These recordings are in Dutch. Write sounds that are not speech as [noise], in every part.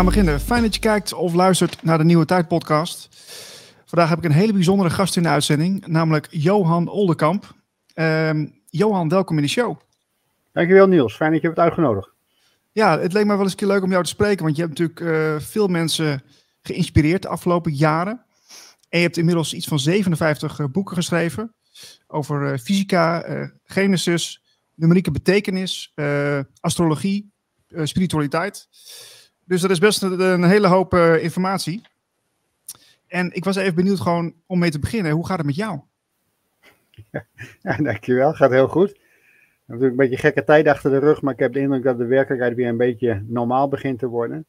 we gaan beginnen. Fijn dat je kijkt of luistert naar de Nieuwe Tijd podcast. Vandaag heb ik een hele bijzondere gast in de uitzending, namelijk Johan Oldenkamp. Ehm, Johan, welkom in de show. Dankjewel Niels, fijn dat je hebt uitgenodigd. Ja, het leek me wel eens een keer leuk om jou te spreken, want je hebt natuurlijk eh, veel mensen geïnspireerd de afgelopen jaren. En je hebt inmiddels iets van 57 uh, boeken geschreven over uh, fysica, genesis, numerieke betekenis, astrologie, spiritualiteit. Dus dat is best een, hele hoop informatie. En ik was even benieuwd gewoon om mee te beginnen. Hoe gaat het met jou? [laughs] Ja, dankjewel. Gaat heel goed. Natuurlijk een beetje gekke tijd achter de rug, maar ik heb de indruk dat de werkelijkheid weer een beetje normaal begint te worden.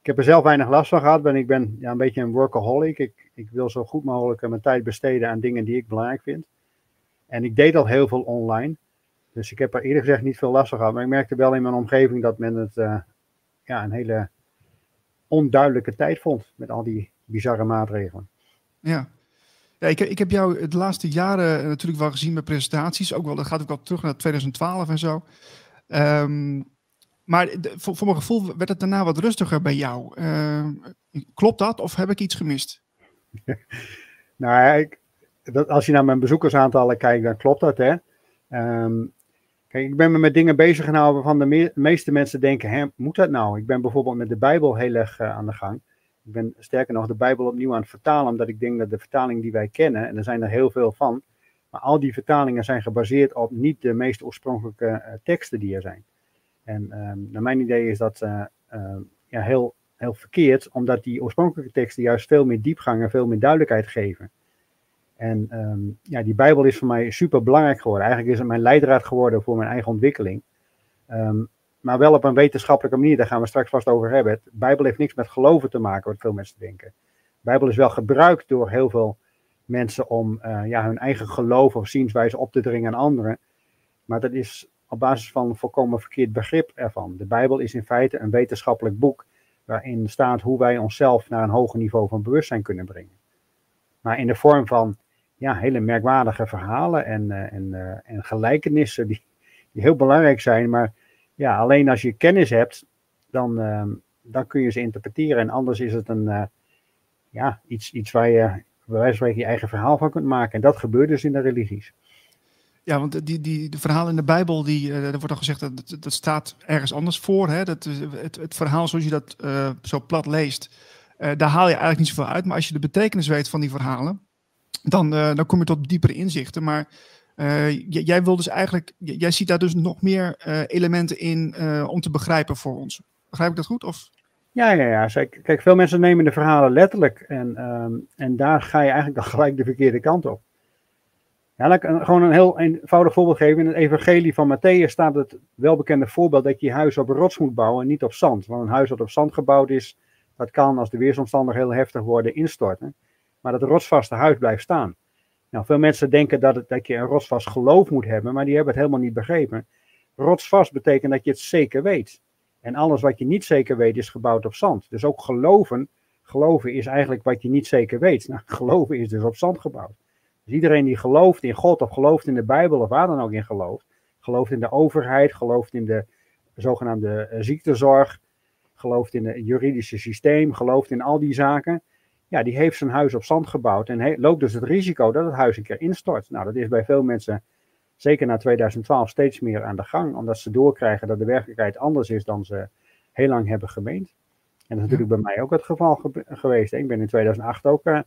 Ik heb er zelf weinig last van gehad, ben, ik ben ja, een beetje een workaholic. Ik, ik wil zo goed mogelijk mijn tijd besteden aan dingen die ik belangrijk vind. En ik deed al heel veel online, dus ik heb er eerlijk gezegd niet veel last van gehad. Maar ik merkte wel in mijn omgeving dat men het uh, ja, een hele onduidelijke tijd vond met al die bizarre maatregelen. Ja, ja, ik, ik heb jou de laatste jaren natuurlijk wel gezien met presentaties. Ook wel, dat gaat ook wel terug naar 2012 en zo. Um, maar voor, voor, mijn gevoel werd het daarna wat rustiger bij jou. Uh, klopt dat of heb ik iets gemist? [laughs] nou, ik, dat, als je naar mijn bezoekersaantallen kijkt, dan klopt dat. Hè? Um, kijk, ik ben me met dingen bezig gehouden waarvan de me meeste mensen denken: hè, moet dat nou? Ik ben bijvoorbeeld met de Bijbel heel erg uh, aan de gang. Ik ben sterker nog de Bijbel opnieuw aan het vertalen, omdat ik denk dat de vertaling die wij kennen, en er zijn er heel veel van, maar al die vertalingen zijn gebaseerd op niet de meest oorspronkelijke uh, teksten die er zijn. En um, naar mijn idee is dat uh, uh, ja, heel, heel verkeerd, omdat die oorspronkelijke teksten juist veel meer diepgang en veel meer duidelijkheid geven. En um, ja, die Bijbel is voor mij super belangrijk geworden. Eigenlijk is het mijn leidraad geworden voor mijn eigen ontwikkeling. Um, maar wel op een wetenschappelijke manier, daar gaan we straks vast over hebben. De Bijbel heeft niks met geloven te maken, wat veel mensen denken. De Bijbel is wel gebruikt door heel veel mensen om uh, ja, hun eigen geloof of zienswijze op te dringen aan anderen. Maar dat is op basis van een volkomen verkeerd begrip ervan. De Bijbel is in feite een wetenschappelijk boek waarin staat hoe wij onszelf naar een hoger niveau van bewustzijn kunnen brengen. Maar in de vorm van ja, hele merkwaardige verhalen en, uh, en, uh, en gelijkenissen die, die heel belangrijk zijn, maar ja, alleen als je kennis hebt, dan, uh, dan kun je ze interpreteren. En anders is het een, uh, ja, iets, iets waar je bij wijze je eigen verhaal van kunt maken. En dat gebeurt dus in de religies. Ja, want die, die, de verhalen in de Bijbel, die, er wordt al gezegd dat dat staat ergens anders voor. Hè? Dat, het, het verhaal zoals je dat zo plat leest, daar haal je eigenlijk niet zoveel uit. Maar als je de betekenis weet van die verhalen, dan, dan kom je tot diepere inzichten. Maar uh, jij wil dus eigenlijk, jij ziet daar dus nog meer uh, elementen in om te begrijpen voor ons. Begrijp ik dat goed? Of? Ja, ja, ja. Kijk, veel mensen nemen de verhalen letterlijk en, um, en daar ga je eigenlijk dan [laughs] gelijk de verkeerde kant op. Ja, ik gewoon een heel eenvoudig voorbeeld geven. In het evangelie van Matthäus staat het welbekende voorbeeld dat je je huis op een rots moet bouwen en niet op zand. Want een huis dat op zand gebouwd is, dat kan als de weersomstandigheden heel heftig worden instorten. Maar dat rotsvaste huis blijft staan. Nou, veel mensen denken dat, dat je een rotsvast geloof moet hebben, maar die hebben het helemaal niet begrepen. Rotsvast betekent dat je het zeker weet. En alles wat je niet zeker weet is gebouwd op zand. Dus ook geloven, geloven is eigenlijk wat je niet zeker weet. Nou, [laughs] geloven is dus op zand gebouwd. Dus iedereen die gelooft in God of gelooft in de Bijbel of waar dan ook in gelooft, gelooft in de overheid, gelooft in de zogenaamde ziektezorg, gelooft in het juridische systeem, gelooft in al die zaken, ja, die heeft zijn huis op zand gebouwd en loopt dus het risico dat het huis een keer instort. Nou, dat is bij veel mensen, zeker na 2012, steeds meer aan de gang, omdat ze doorkrijgen dat de werkelijkheid anders is dan ze heel lang hebben gemeend. En dat is natuurlijk bij mij ook het geval ge geweest. Ik ben in 2008 ook uh,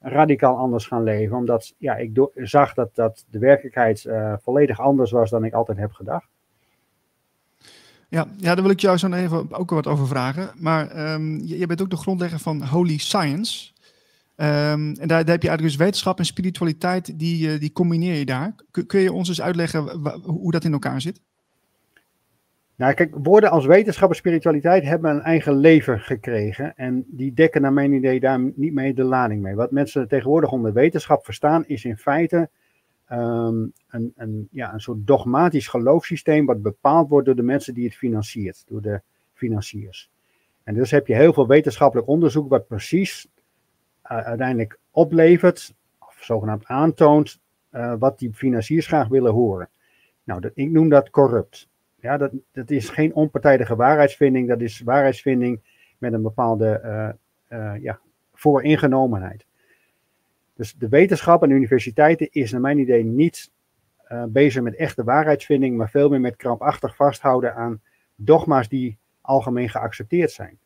radicaal anders gaan leven, omdat ja, ik zag dat, dat de werkelijkheid uh, volledig anders was dan ik altijd heb gedacht. Ja, ja, daar wil ik jou zo even ook wat over vragen. Maar um, je, je, bent ook de grondlegger van Holy Science. Um, en daar, daar, heb je eigenlijk dus wetenschap en spiritualiteit, die, uh, die combineer je daar. Kun, kun je ons eens uitleggen hoe dat in elkaar zit? Nou, kijk, woorden als wetenschap en spiritualiteit hebben een eigen leven gekregen. En die dekken naar mijn idee daar niet mee de lading mee. Wat mensen tegenwoordig onder wetenschap verstaan, is in feite um, een, ja, een soort dogmatisch geloofssysteem wat bepaald wordt door de mensen die het financiert, door de financiers. En dus heb je heel veel wetenschappelijk onderzoek wat precies uh, uiteindelijk oplevert, of zogenaamd aantoont, uh, wat die financiers graag willen horen. Nou, dat, ik noem dat corrupt. Ja, dat, dat is geen onpartijdige waarheidsvinding, dat is waarheidsvinding met een bepaalde uh, ja, vooringenomenheid. Dus de wetenschap en universiteiten is naar mijn idee niet bezig met echte waarheidsvinding, maar veel meer met krampachtig vasthouden aan dogma's die algemeen geaccepteerd zijn.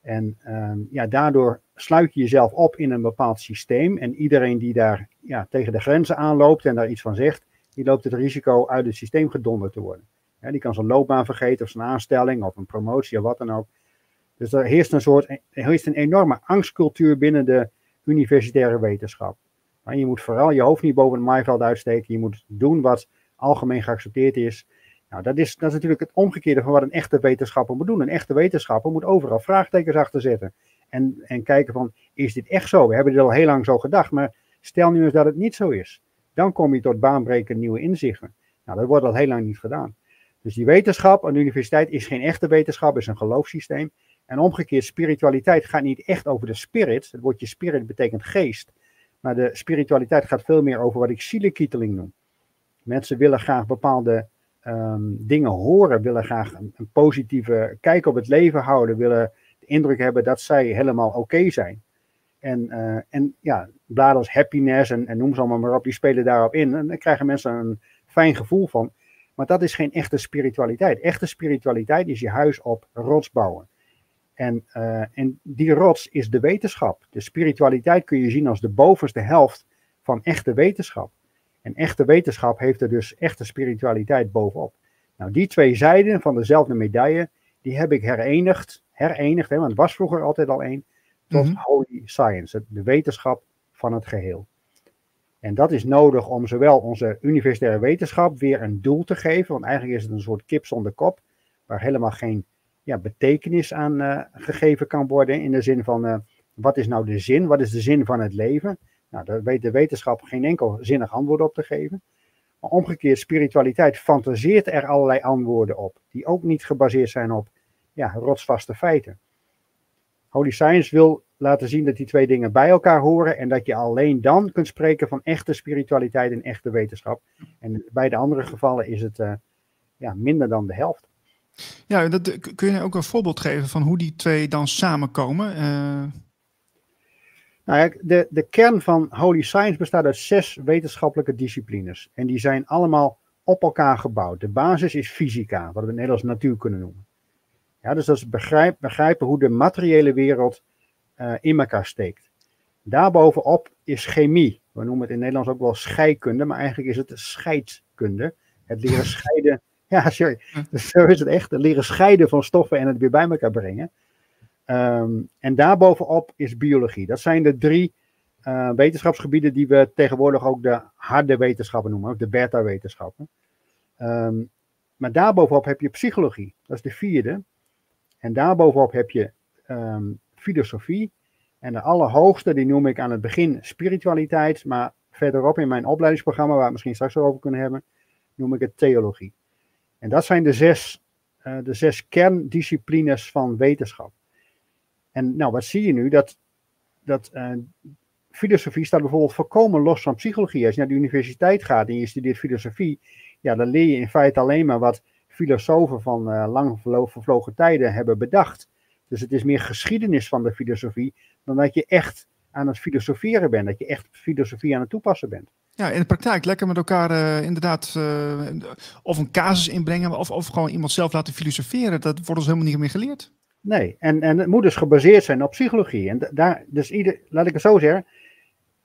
En ehm, ja, daardoor sluit je jezelf op in een bepaald systeem. En iedereen die daar ja, tegen de grenzen aanloopt en daar iets van zegt, die loopt het risico uit het systeem gedonderd te worden. die kan zijn loopbaan vergeten of zijn aanstelling of een promotie of wat dan ook. Dus er heerst een soort, er heerst een enorme angstcultuur binnen de universitaire wetenschap. Maar je moet vooral je hoofd niet boven het maaiveld uitsteken. Je moet doen wat algemeen geaccepteerd is. Nou, dat is, dat is natuurlijk het omgekeerde van wat een echte wetenschapper moet doen. Een echte wetenschapper moet overal vraagtekens achter zetten. En, en kijken van, is dit echt zo? We hebben dit al heel lang zo gedacht, maar stel nu eens dat het niet zo is. Dan kom je tot baanbrekende nieuwe inzichten. Nou, dat wordt al heel lang niet gedaan. Dus die wetenschap aan de universiteit is geen echte wetenschap, is een geloofssysteem. En omgekeerd, spiritualiteit gaat niet echt over de spirit. Het woordje spirit betekent geest. Maar de spiritualiteit gaat veel meer over wat ik zielenkieteling noem. Mensen willen graag bepaalde Ehm, dingen horen, willen graag een, positieve kijk op het leven houden, willen de indruk hebben dat zij helemaal oké zijn. En, uh, en ja, bladen als happiness en, en, noem ze allemaal maar op, die spelen daarop in. En dan krijgen mensen een fijn gevoel van. Maar dat is geen echte spiritualiteit. Echte spiritualiteit is je huis op rots bouwen. En, uh, en die rots is de wetenschap. De spiritualiteit kun je zien als de bovenste helft van echte wetenschap. En echte wetenschap heeft er dus echte spiritualiteit bovenop. Nou, die twee zijden van dezelfde medaille, die heb ik herenigd, herenigd, hè, want het was vroeger altijd al één, tot mm holy science, de wetenschap van het geheel. En dat is nodig om zowel onze universitaire wetenschap weer een doel te geven, want eigenlijk is het een soort kip zonder kop, waar helemaal geen ja, betekenis aan uh, gegeven kan worden, in de zin van, uh, wat is nou de zin, wat is de zin van het leven? Nou, daar weet de wetenschap geen enkel zinnig antwoord op te geven. Maar omgekeerd, spiritualiteit fantaseert er allerlei antwoorden op, die ook niet gebaseerd zijn op ja, rotsvaste feiten. Holy Science wil laten zien dat die twee dingen bij elkaar horen en dat je alleen dan kunt spreken van echte spiritualiteit en echte wetenschap. En bij de andere gevallen is het uh, ja, minder dan de helft. Ja, dat, kun je ook een voorbeeld geven van hoe die twee dan samenkomen? Uh... Nou de, de kern van Holy Science bestaat uit zes wetenschappelijke disciplines. En die zijn allemaal op elkaar gebouwd. De basis is fysica, wat we in het Nederlands natuur kunnen noemen. Ja, dus dat is begrijp, begrijpen hoe de materiële wereld uh, in elkaar steekt. Daarbovenop is chemie. We noemen het in het Nederlands ook wel scheikunde, maar eigenlijk is het scheidkunde. Het leren scheiden. [laughs] Ja, sorry. Dus zo is het echt. Leren scheiden van stoffen en het weer bij elkaar brengen. Um, en daarbovenop is biologie. Dat zijn de drie uh, wetenschapsgebieden die we tegenwoordig ook de harde wetenschappen noemen, ook de beta-wetenschappen. Um, maar daarbovenop heb je psychologie, dat is de vierde. En daarbovenop heb je um, filosofie. En de allerhoogste, die noem ik aan het begin spiritualiteit, maar verderop in mijn opleidingsprogramma, waar we het misschien straks over kunnen hebben, noem ik het theologie. En dat zijn de zes, uh, de zes kerndisciplines van wetenschap. En nou, wat zie je nu? Dat, dat uh, filosofie staat bijvoorbeeld volkomen los van psychologie. Als je naar de universiteit gaat en je studeert filosofie, ja, dan leer je in feite alleen maar wat filosofen van uh, lang vervlogen tijden hebben bedacht. Dus het is meer geschiedenis van de filosofie dan dat je echt aan het filosoferen bent, dat je echt filosofie aan het toepassen bent. Ja, in de praktijk lekker met elkaar uh, inderdaad uh, of een casus inbrengen of, of gewoon iemand zelf laten filosoferen. Dat wordt ons helemaal niet meer geleerd. Nee, en, en het moet dus gebaseerd zijn op psychologie. En daar, dus ieder, laat ik het zo zeggen,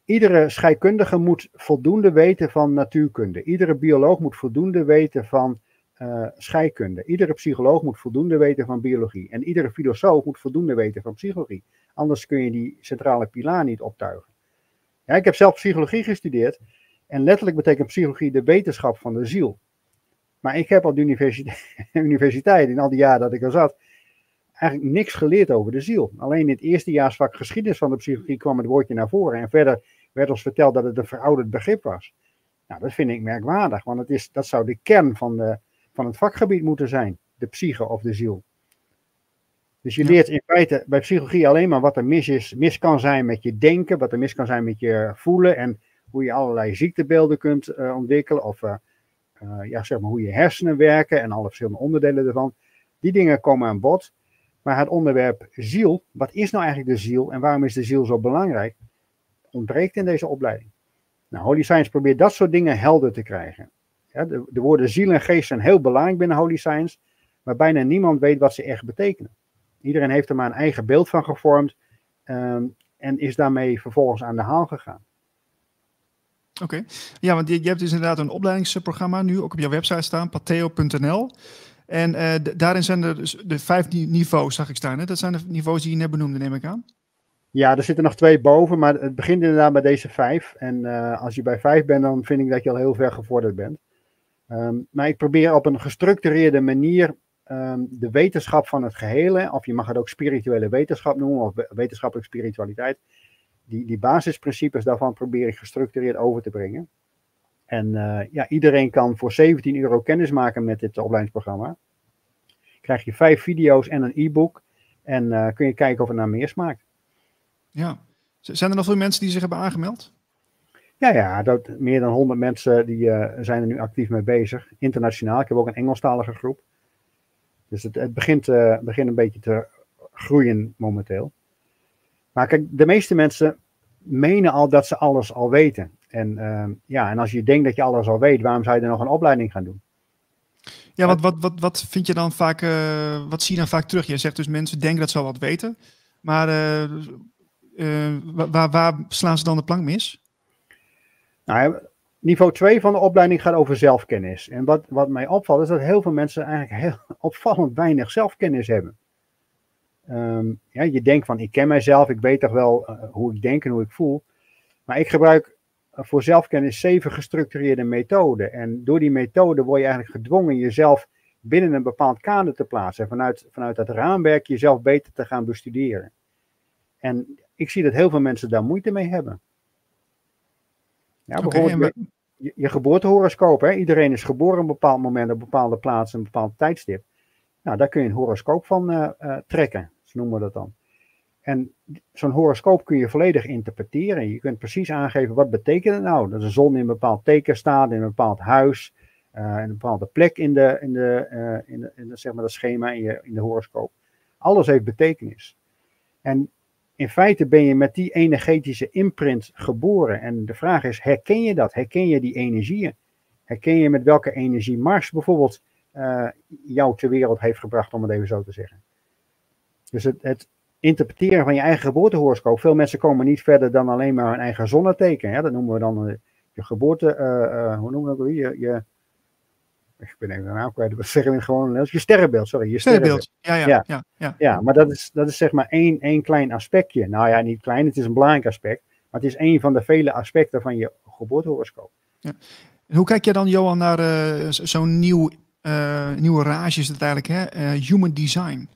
iedere scheikundige moet voldoende weten van natuurkunde. Iedere bioloog moet voldoende weten van uh, scheikunde. Iedere psycholoog moet voldoende weten van biologie. En iedere filosoof moet voldoende weten van psychologie. Anders kun je die centrale pilaar niet optuigen. Ja, ik heb zelf psychologie gestudeerd. En letterlijk betekent psychologie de wetenschap van de ziel. Maar ik heb op de universiteit, [laughs] universiteit in al die jaren dat ik er zat, eigenlijk niks geleerd over de ziel. Alleen in het eerstejaarsvak geschiedenis van de psychologie kwam het woordje naar voren. En verder werd ons verteld dat het een verouderd begrip was. Nou, dat vind ik merkwaardig, want het is, dat zou de kern van, de, van het vakgebied moeten zijn. De psyche of de ziel. Dus je leert in feite bij psychologie alleen maar wat er mis, is, mis kan zijn met je denken, wat er mis kan zijn met je voelen en hoe je allerlei ziektebeelden kunt uh, ontwikkelen of uh, uh, ja, zeg maar hoe je hersenen werken en alle verschillende onderdelen ervan. Die dingen komen aan bod. Maar het onderwerp ziel, wat is nou eigenlijk de ziel en waarom is de ziel zo belangrijk, ontbreekt in deze opleiding. Nou, Holy Science probeert dat soort dingen helder te krijgen. De, de, woorden ziel en geest zijn heel belangrijk binnen Holy Science, maar bijna niemand weet wat ze echt betekenen. Iedereen heeft er maar een eigen beeld van gevormd um, en is daarmee vervolgens aan de haal gegaan. Oké, ja, want je, hebt dus inderdaad een opleidingsprogramma nu ook op jouw website staan, pateo.nl. En uh, daarin zijn er dus de vijf niveaus, zag ik staan. Hè? Dat zijn de niveaus die je net benoemde, neem ik aan. Ja, er zitten nog twee boven, maar het begint inderdaad bij deze vijf. En uh, als je bij vijf bent, dan vind ik dat je al heel ver gevorderd bent. Um, maar ik probeer op een gestructureerde manier um, de wetenschap van het gehele, of je mag het ook spirituele wetenschap noemen, of wetenschappelijke spiritualiteit, die, die basisprincipes daarvan probeer ik gestructureerd over te brengen. En uh, ja, iedereen kan voor 17 euro kennis maken met dit opleidingsprogramma. Krijg je vijf video's en een e-book. En uh, kun je kijken of het naar meer smaakt. Ja. Zijn er nog veel mensen die zich hebben aangemeld? Ja, ja dat, meer dan 100 mensen die, uh, zijn er nu actief mee bezig. Internationaal. Ik heb ook een Engelstalige groep. Dus het, het begint, begint een beetje te groeien momenteel. Maar kijk, de meeste mensen menen al dat ze alles al weten. En, uh, ja, en als je denkt dat je alles al weet, waarom zou je er nog een opleiding gaan doen? Ja, wat, wat, wat, wat vind je dan vaak, uh, wat zie je dan vaak terug? Je zegt dus mensen denken dat ze al wat weten, maar uh, waar, waar slaan ze dan de plank mis? Nou, niveau 2 van de opleiding gaat over zelfkennis. En wat, wat mij opvalt is dat heel veel mensen eigenlijk heel [laughs] opvallend weinig zelfkennis hebben. Um, ja, je denkt van, ik ken mijzelf, ik weet toch wel uh, hoe ik denk en hoe ik voel. Maar ik gebruik uh, voor zelfkennis zeven gestructureerde methoden. En door die methode word je eigenlijk gedwongen jezelf binnen een bepaald kader te plaatsen. En vanuit, vanuit dat raamwerk jezelf beter te gaan bestuderen. En ik zie dat heel veel mensen daar moeite mee hebben. Ja, bijvoorbeeld okay, je, je, je geboortehoroscoop. Hè? Iedereen is geboren op een bepaald moment, op een bepaalde plaats, een bepaald tijdstip. Nou, daar kun je een horoscoop van uh, uh, trekken noemen we dat dan. En zo'n horoscoop kun je volledig interpreteren. Je kunt precies aangeven wat betekent het nou. Dat de zon in een bepaald teken staat, in een bepaald huis, uh, in een bepaalde plek in de, in de, uh, in zeg maar dat schema in, je, in de horoscoop. Alles heeft betekenis. En in feite ben je met die energetische imprint geboren. En de vraag is, herken je dat? Herken je die energieën? Herken je met welke energie Mars bijvoorbeeld uh, jou ter wereld heeft gebracht, om het even zo te zeggen? Dus het, het interpreteren van je eigen geboortehoroscoop. Veel mensen komen niet verder dan alleen maar hun eigen zonneteken. Ja, dat noemen we dan uh, je geboorte, uh, uh, hoe noemen we dat? Je, je, ik ben even de naam kwijt, wat zeggen we gewoon? Je sterrenbeeld, sorry. Je sterrenbeeld, ja, ja, ja. ja, maar dat is, dat is zeg maar één, één klein aspectje. Nou ja, niet klein, het is een belangrijk aspect. Maar het is één van de vele aspecten van je geboortehoroscoop. Ja. hoe kijk je dan, Johan, naar zo'n nieuw, nieuwe rage is het eigenlijk, hè? human design?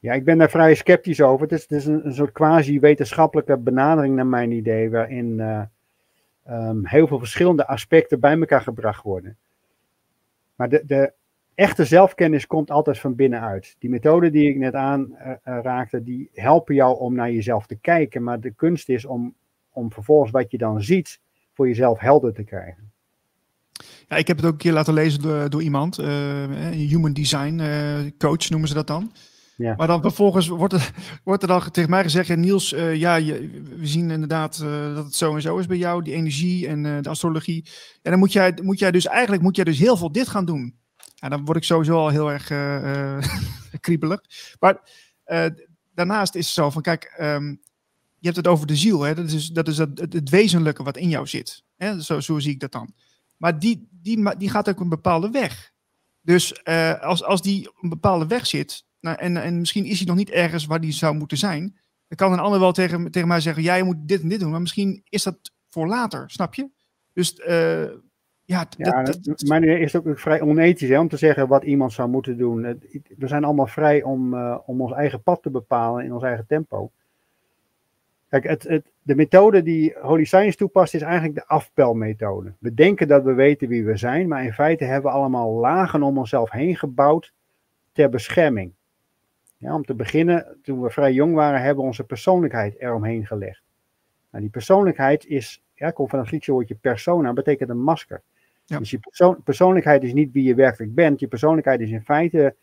Ja, ik ben daar vrij sceptisch over. Het is, een, een, soort quasi-wetenschappelijke benadering naar mijn idee, waarin uh, um, heel veel verschillende aspecten bij elkaar gebracht worden. Maar de, de echte zelfkennis komt altijd van binnenuit. Die methoden die ik net aanraakte, uh, die helpen jou om naar jezelf te kijken. Maar de kunst is om, om vervolgens wat je dan ziet, voor jezelf helder te krijgen. Ja, ik heb het ook een keer laten lezen door, door iemand, uh, human design coach noemen ze dat dan. Ja. Maar dan vervolgens wordt er, [laughs] wordt er dan tegen mij gezegd: Niels, uh, ja, je, we zien inderdaad uh, dat het zo en zo is bij jou, die energie en uh, de astrologie. En dan moet jij, moet jij dus eigenlijk moet jij dus heel veel dit gaan doen. Ja, dan word ik sowieso al heel erg [laughs] kriebelig. Maar daarnaast is het zo van: kijk, um, je hebt het over de ziel, hè? dat is, dat is het, het, het wezenlijke wat in jou zit. Hè? Zo, zo zie ik dat dan. Maar die, die, die gaat ook een bepaalde weg. Dus als, als die een bepaalde weg zit, nou, en, en misschien is hij nog niet ergens waar hij zou moeten zijn. Dan kan een ander wel tegen, tegen mij zeggen: jij moet dit en dit doen. Maar misschien is dat voor later, snap je? Dus uh, ja, ja dat, dat, mijn is ook vrij onethisch hè, om te zeggen wat iemand zou moeten doen. We zijn allemaal vrij om, uh, om ons eigen pad te bepalen in ons eigen tempo. Kijk, het, het, de methode die Holy Science toepast is eigenlijk de afpelmethode. We denken dat we weten wie we zijn, maar in feite hebben we allemaal lagen om onszelf heen gebouwd ter bescherming. Ja, om te beginnen, toen we vrij jong waren, hebben we onze persoonlijkheid eromheen gelegd. Nou, die persoonlijkheid is, ja, komt van het Griekse woordje persona, betekent een masker. Ja. Dus je persoon, persoonlijkheid is niet wie je werkelijk bent. Je persoonlijkheid is in feite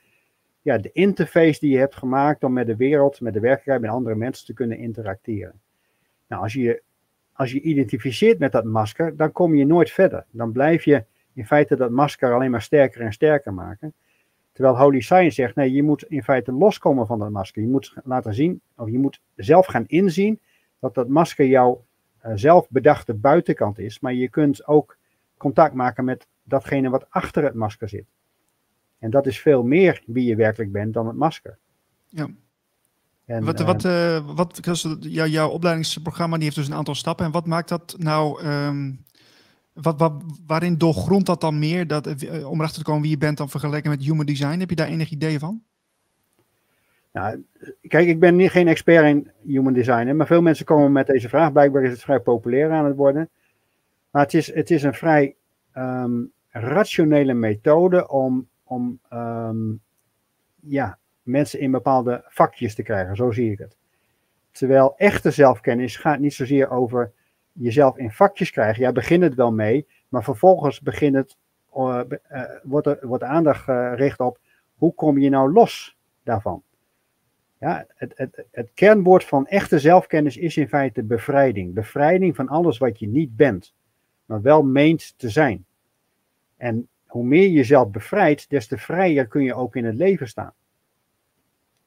ja, de interface die je hebt gemaakt om met de wereld, met de werkelijkheid, met andere mensen te kunnen interacteren. Nou, als je als je identificeert met dat masker, dan kom je nooit verder. Dan blijf je in feite dat masker alleen maar sterker en sterker maken. Terwijl Holy Science zegt, nee, je moet in feite loskomen van dat masker. Je moet laten zien, of je moet zelf gaan inzien dat dat masker jouw uh, zelf bedachte buitenkant is. Maar je kunt ook contact maken met datgene wat achter het masker zit. En dat is veel meer wie je werkelijk bent dan het masker. Ja. En, wat, wat, uh, wat, jou, jouw opleidingsprogramma die heeft dus een aantal stappen. En wat maakt dat nou, um, wat, wat, waarin doorgrondt dat dan meer, dat, uh, om erachter te komen wie je bent dan vergeleken met human design? Heb je daar enig idee van? Nou, kijk, ik ben niet, geen expert in human design, maar veel mensen komen met deze vraag. Blijkbaar is het vrij populair aan het worden. Maar het is, het is een vrij um, rationele methode om, om um, ja, mensen in bepaalde vakjes te krijgen. Zo zie ik het. Terwijl echte zelfkennis gaat niet zozeer over jezelf in vakjes krijgen. Ja, begint het wel mee, maar vervolgens begint het, uh, uh, wordt, er, wordt aandacht gericht op hoe kom je nou los daarvan. Ja, het, het, het kernwoord van echte zelfkennis is in feite bevrijding. Bevrijding van alles wat je niet bent, maar wel meent te zijn. En hoe meer je jezelf bevrijdt, des te vrijer kun je ook in het leven staan.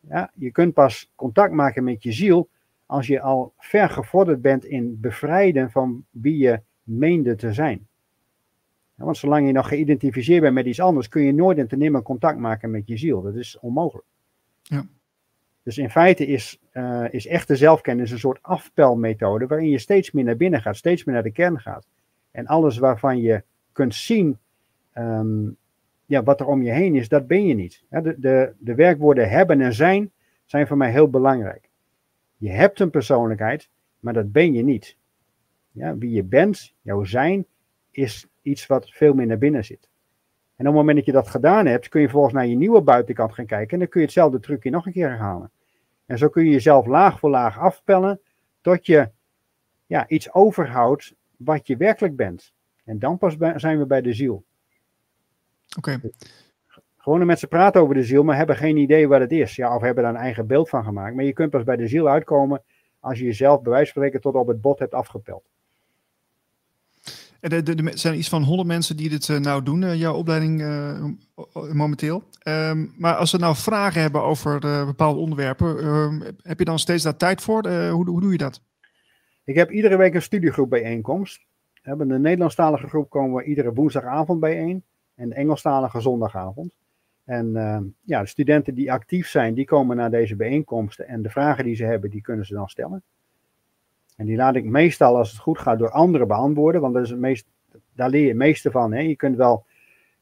Ja, je kunt pas contact maken met je ziel als je al ver gevorderd bent in bevrijden van wie je meende te zijn. Want zolang je nog geïdentificeerd bent met iets anders, kun je nooit en te nimmer contact maken met je ziel. Dat is onmogelijk. Ja. Dus in feite is, uh, is echte zelfkennis een soort afpelmethode waarin je steeds meer naar binnen gaat, steeds meer naar de kern gaat. En alles waarvan je kunt zien um, ja, wat er om je heen is, dat ben je niet. De, de, de werkwoorden hebben en zijn zijn voor mij heel belangrijk. Je hebt een persoonlijkheid, maar dat ben je niet. Ja, wie je bent, jouw zijn, is iets wat veel meer naar binnen zit. En op het moment dat je dat gedaan hebt, kun je volgens naar je nieuwe buitenkant gaan kijken. En dan kun je hetzelfde trucje nog een keer herhalen. En zo kun je jezelf laag voor laag afpellen, tot je ja, iets overhoudt wat je werkelijk bent. En dan pas zijn we bij de ziel. Oké. Gewoon met ze praten over de ziel, maar hebben geen idee wat het is. Ja, of hebben daar een eigen beeld van gemaakt. Maar je kunt pas bij de ziel uitkomen als je jezelf bij wijze van spreken tot op het bot hebt afgepeld. Er zijn iets van 100 mensen die dit uh, nou doen, uh, jouw opleiding uh, momenteel. Um, maar als ze nou vragen hebben over bepaalde onderwerpen, ehm, heb je dan steeds daar tijd voor? Hoe, hoe, doe je dat? Ik heb iedere week een studiegroep bijeenkomst. We hebben een Nederlandstalige groep komen we iedere woensdagavond bijeen en de Engelstalige zondagavond. En uh, ja, de studenten die actief zijn, die komen naar deze bijeenkomsten en de vragen die ze hebben, die kunnen ze dan stellen. En die laat ik meestal, als het goed gaat, door anderen beantwoorden, want dat is het meest, daar leer je het meeste van. Hè? Je kunt wel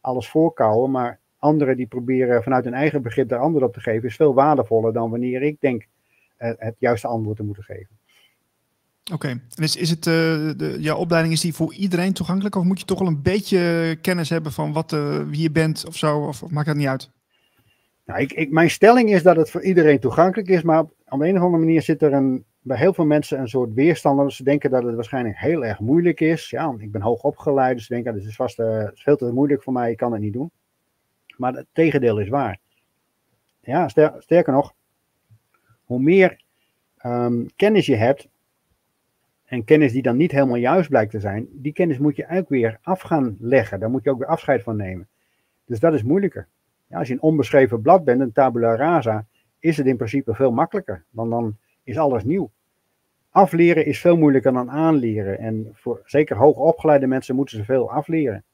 alles voorkouwen, maar anderen die proberen vanuit hun eigen begrip daar antwoord op te geven, is veel waardevoller dan wanneer ik denk uh, het juiste antwoord te moeten geven. Oké, en is, het, uh, de, jouw opleiding is die voor iedereen toegankelijk of moet je toch wel een beetje kennis hebben van wat, uh, wie je bent of zo, of, maakt dat niet uit? Nou, ik, ik, mijn stelling is dat het voor iedereen toegankelijk is, maar op, op een of andere manier zit er een, bij heel veel mensen een soort weerstand. Ze denken dat het waarschijnlijk heel erg moeilijk is. Ja, ik ben hoog opgeleid, dus ze denken dat is vast uh, veel te moeilijk voor mij, ik kan het niet doen. Maar het tegendeel is waar. Ja, ster, sterker nog, hoe meer um, kennis je hebt, en kennis die dan niet helemaal juist blijkt te zijn, die kennis moet je eigenlijk weer af gaan leggen. Daar moet je ook weer afscheid van nemen. Dus dat is moeilijker. Ja, als je een onbeschreven blad bent, een tabula rasa, is het in principe veel makkelijker. Want dan is alles nieuw. Afleren is veel moeilijker dan aanleren. En voor zeker hoogopgeleide mensen moeten ze veel afleren.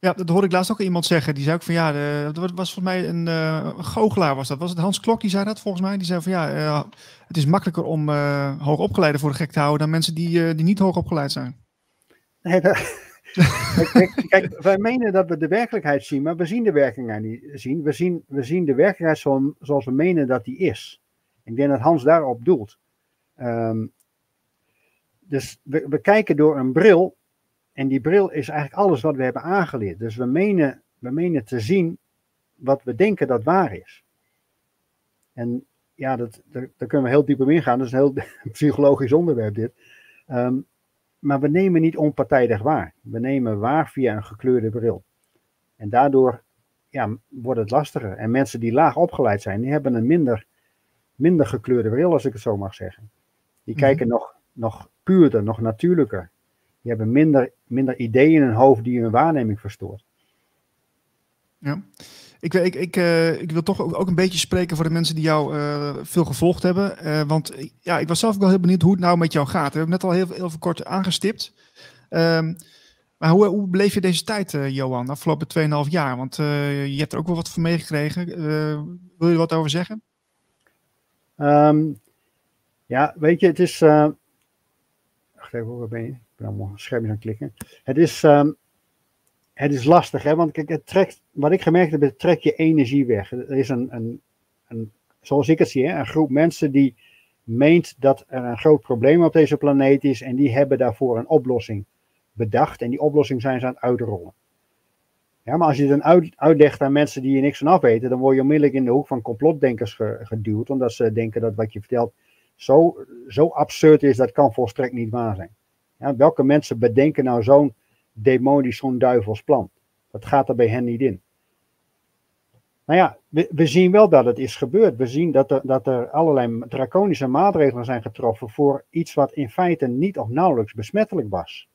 Ja, dat hoorde ik laatst ook iemand zeggen. Die zei ook van ja, dat was volgens mij een, een goochelaar was dat. Was het Hans Klok die zei dat volgens mij? Die zei van ja, uh, het is makkelijker om uh, hoogopgeleiden voor de gek te houden dan mensen die, die niet hoogopgeleid zijn. Nee, [laughs] kijk, wij menen dat we de werkelijkheid zien, maar we zien de werkelijkheid niet zien. We zien, we zien de werkelijkheid zo, zoals we menen dat die is. Ik denk dat Hans daarop doelt. Um, dus we, we kijken door een bril en die bril is eigenlijk alles wat we hebben aangeleerd. Dus we menen, we menen te zien wat we denken dat waar is. En ja, dat, daar, daar kunnen we heel diep op ingaan. Dat is een heel [laughs] psychologisch onderwerp dit. Um, maar we nemen niet onpartijdig waar. We nemen waar via een gekleurde bril. En daardoor ja, wordt het lastiger. En mensen die laag opgeleid zijn, die hebben een minder, minder gekleurde bril, als ik het zo mag zeggen. Die Mhm. kijken nog, nog puurder, nog natuurlijker. Die hebben minder, minder ideeën in hun hoofd die hun waarneming verstoort. Ja. Ik, ik, ik, eh, ik wil toch ook, ook een beetje spreken voor de mensen die jou eh, veel gevolgd hebben. Eh, want ja, ik was zelf ook wel heel benieuwd hoe het nou met jou gaat. We hebben net al heel, heel veel kort aangestipt. Ehm, maar hoe, hoe beleef je deze tijd, Johan, de afgelopen 2,5 jaar? Want je hebt er ook wel wat van meegekregen. Wil je er wat over zeggen? Ehm, ja, weet je, het is. Wacht even, waar ben je? Ik ben allemaal aan klikken. Het is, ehm, het is lastig, hè? Want kijk, het trekt, wat ik gemerkt heb, het trekt je energie weg. Er is een, een, een zoals ik het zie, hè, een groep mensen die meent dat er een groot probleem op deze planeet is. En die hebben daarvoor een oplossing bedacht. En die oplossing zijn ze aan het uitrollen. Ja, maar als je het dan uit, uitlegt aan mensen die er niks van af weten, dan word je onmiddellijk in de hoek van complotdenkers ge- geduwd. Omdat ze denken dat wat je vertelt zo, zo absurd is, dat kan volstrekt niet waar zijn. Ja, welke mensen bedenken nou zo'n demonisch, zo'n duivels plan? Dat gaat er bij hen niet in. Nou ja, we, we zien wel dat het is gebeurd. We zien dat er, dat er allerlei draconische maatregelen zijn getroffen voor iets wat in feite niet of nauwelijks besmettelijk was.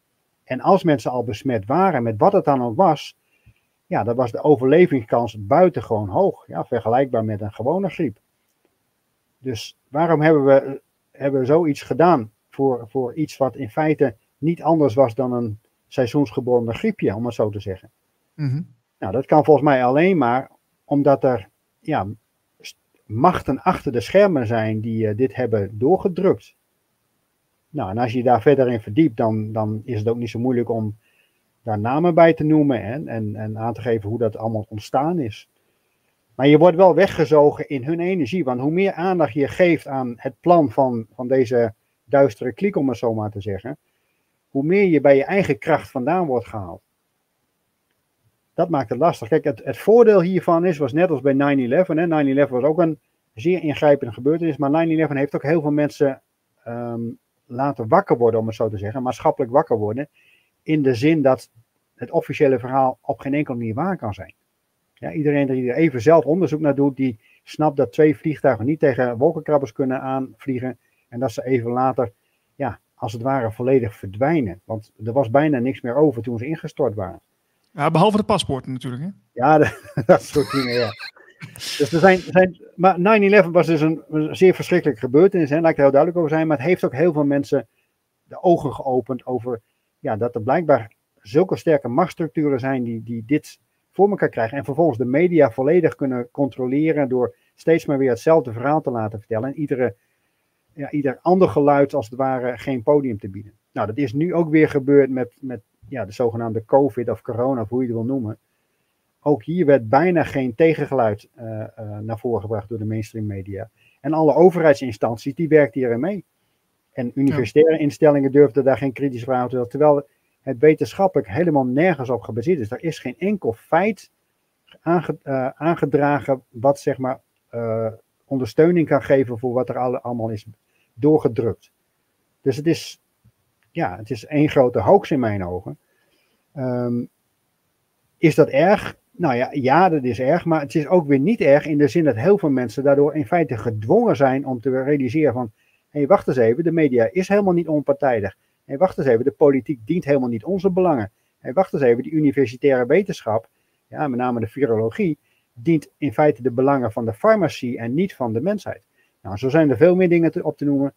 En als mensen al besmet waren, met wat het dan ook was, ja, dan was de overlevingskans buitengewoon hoog. Ja, vergelijkbaar met een gewone griep. Dus waarom hebben we, hebben we zoiets gedaan voor, voor iets wat in feite niet anders was dan een seizoensgebonden griepje, om het zo te zeggen? Mhm. Nou, dat kan volgens mij alleen maar omdat er ja, machten achter de schermen zijn die eh, dit hebben doorgedrukt. Nou, en als je daar verder in verdiept, dan, dan is het ook niet zo moeilijk om daar namen bij te noemen en, en, en aan te geven hoe dat allemaal ontstaan is. Maar je wordt wel weggezogen in hun energie, want hoe meer aandacht je geeft aan het plan van, van deze duistere kliek, om het zo maar te zeggen, hoe meer je bij je eigen kracht vandaan wordt gehaald. Dat maakt het lastig. Kijk, het, het voordeel hiervan is, was net als bij 9-11. hè, 9-11 was ook een zeer ingrijpende gebeurtenis, maar 9-11 heeft ook heel veel mensen ehm, laten wakker worden, om het zo te zeggen, maatschappelijk wakker worden, in de zin dat het officiële verhaal op geen enkele manier waar kan zijn. Ja, iedereen die er even zelf onderzoek naar doet, die snapt dat twee vliegtuigen niet tegen wolkenkrabbers kunnen aanvliegen en dat ze even later, ja, als het ware volledig verdwijnen. Want er was bijna niks meer over toen ze ingestort waren. Ja, behalve de paspoorten natuurlijk. Hè? Ja, [laughs] dat soort dingen, ja. Dus er zijn, zijn, maar 9-11 was dus een, een zeer verschrikkelijke gebeurtenis, hè, laat ik er heel duidelijk over zijn. Maar het heeft ook heel veel mensen de ogen geopend over ja, dat er blijkbaar zulke sterke machtsstructuren zijn die, die dit voor elkaar krijgen. En vervolgens de media volledig kunnen controleren door steeds maar weer hetzelfde verhaal te laten vertellen. En iedere, ja, ieder ander geluid als het ware geen podium te bieden. Nou, dat is nu ook weer gebeurd met, met ja, de zogenaamde COVID of corona, of hoe je het wil noemen. Ook hier werd bijna geen tegengeluid eh, eh, naar voren gebracht door de mainstream media. En alle overheidsinstanties die werkten hierin mee. En universitaire instellingen durfden daar geen kritische vragen te stellen. Terwijl het wetenschappelijk helemaal nergens op gebaseerd is. Er is geen enkel feit eh, aangedragen wat zeg maar eh, ondersteuning kan geven voor wat er alle, allemaal is doorgedrukt. Dus het is, ja, het is één grote hoax in mijn ogen. Ehm, is dat erg? Nou ja, ja, dat is erg, maar het is ook weer niet erg in de zin dat heel veel mensen daardoor in feite gedwongen zijn om te realiseren van, hé, hey, wacht eens even, de media is helemaal niet onpartijdig. Hey, wacht eens even, de politiek dient helemaal niet onze belangen. Hey, wacht eens even, die universitaire wetenschap, ja, met name de virologie, dient in feite de belangen van de farmacie en niet van de mensheid. Nou, zo zijn er veel meer dingen op te noemen.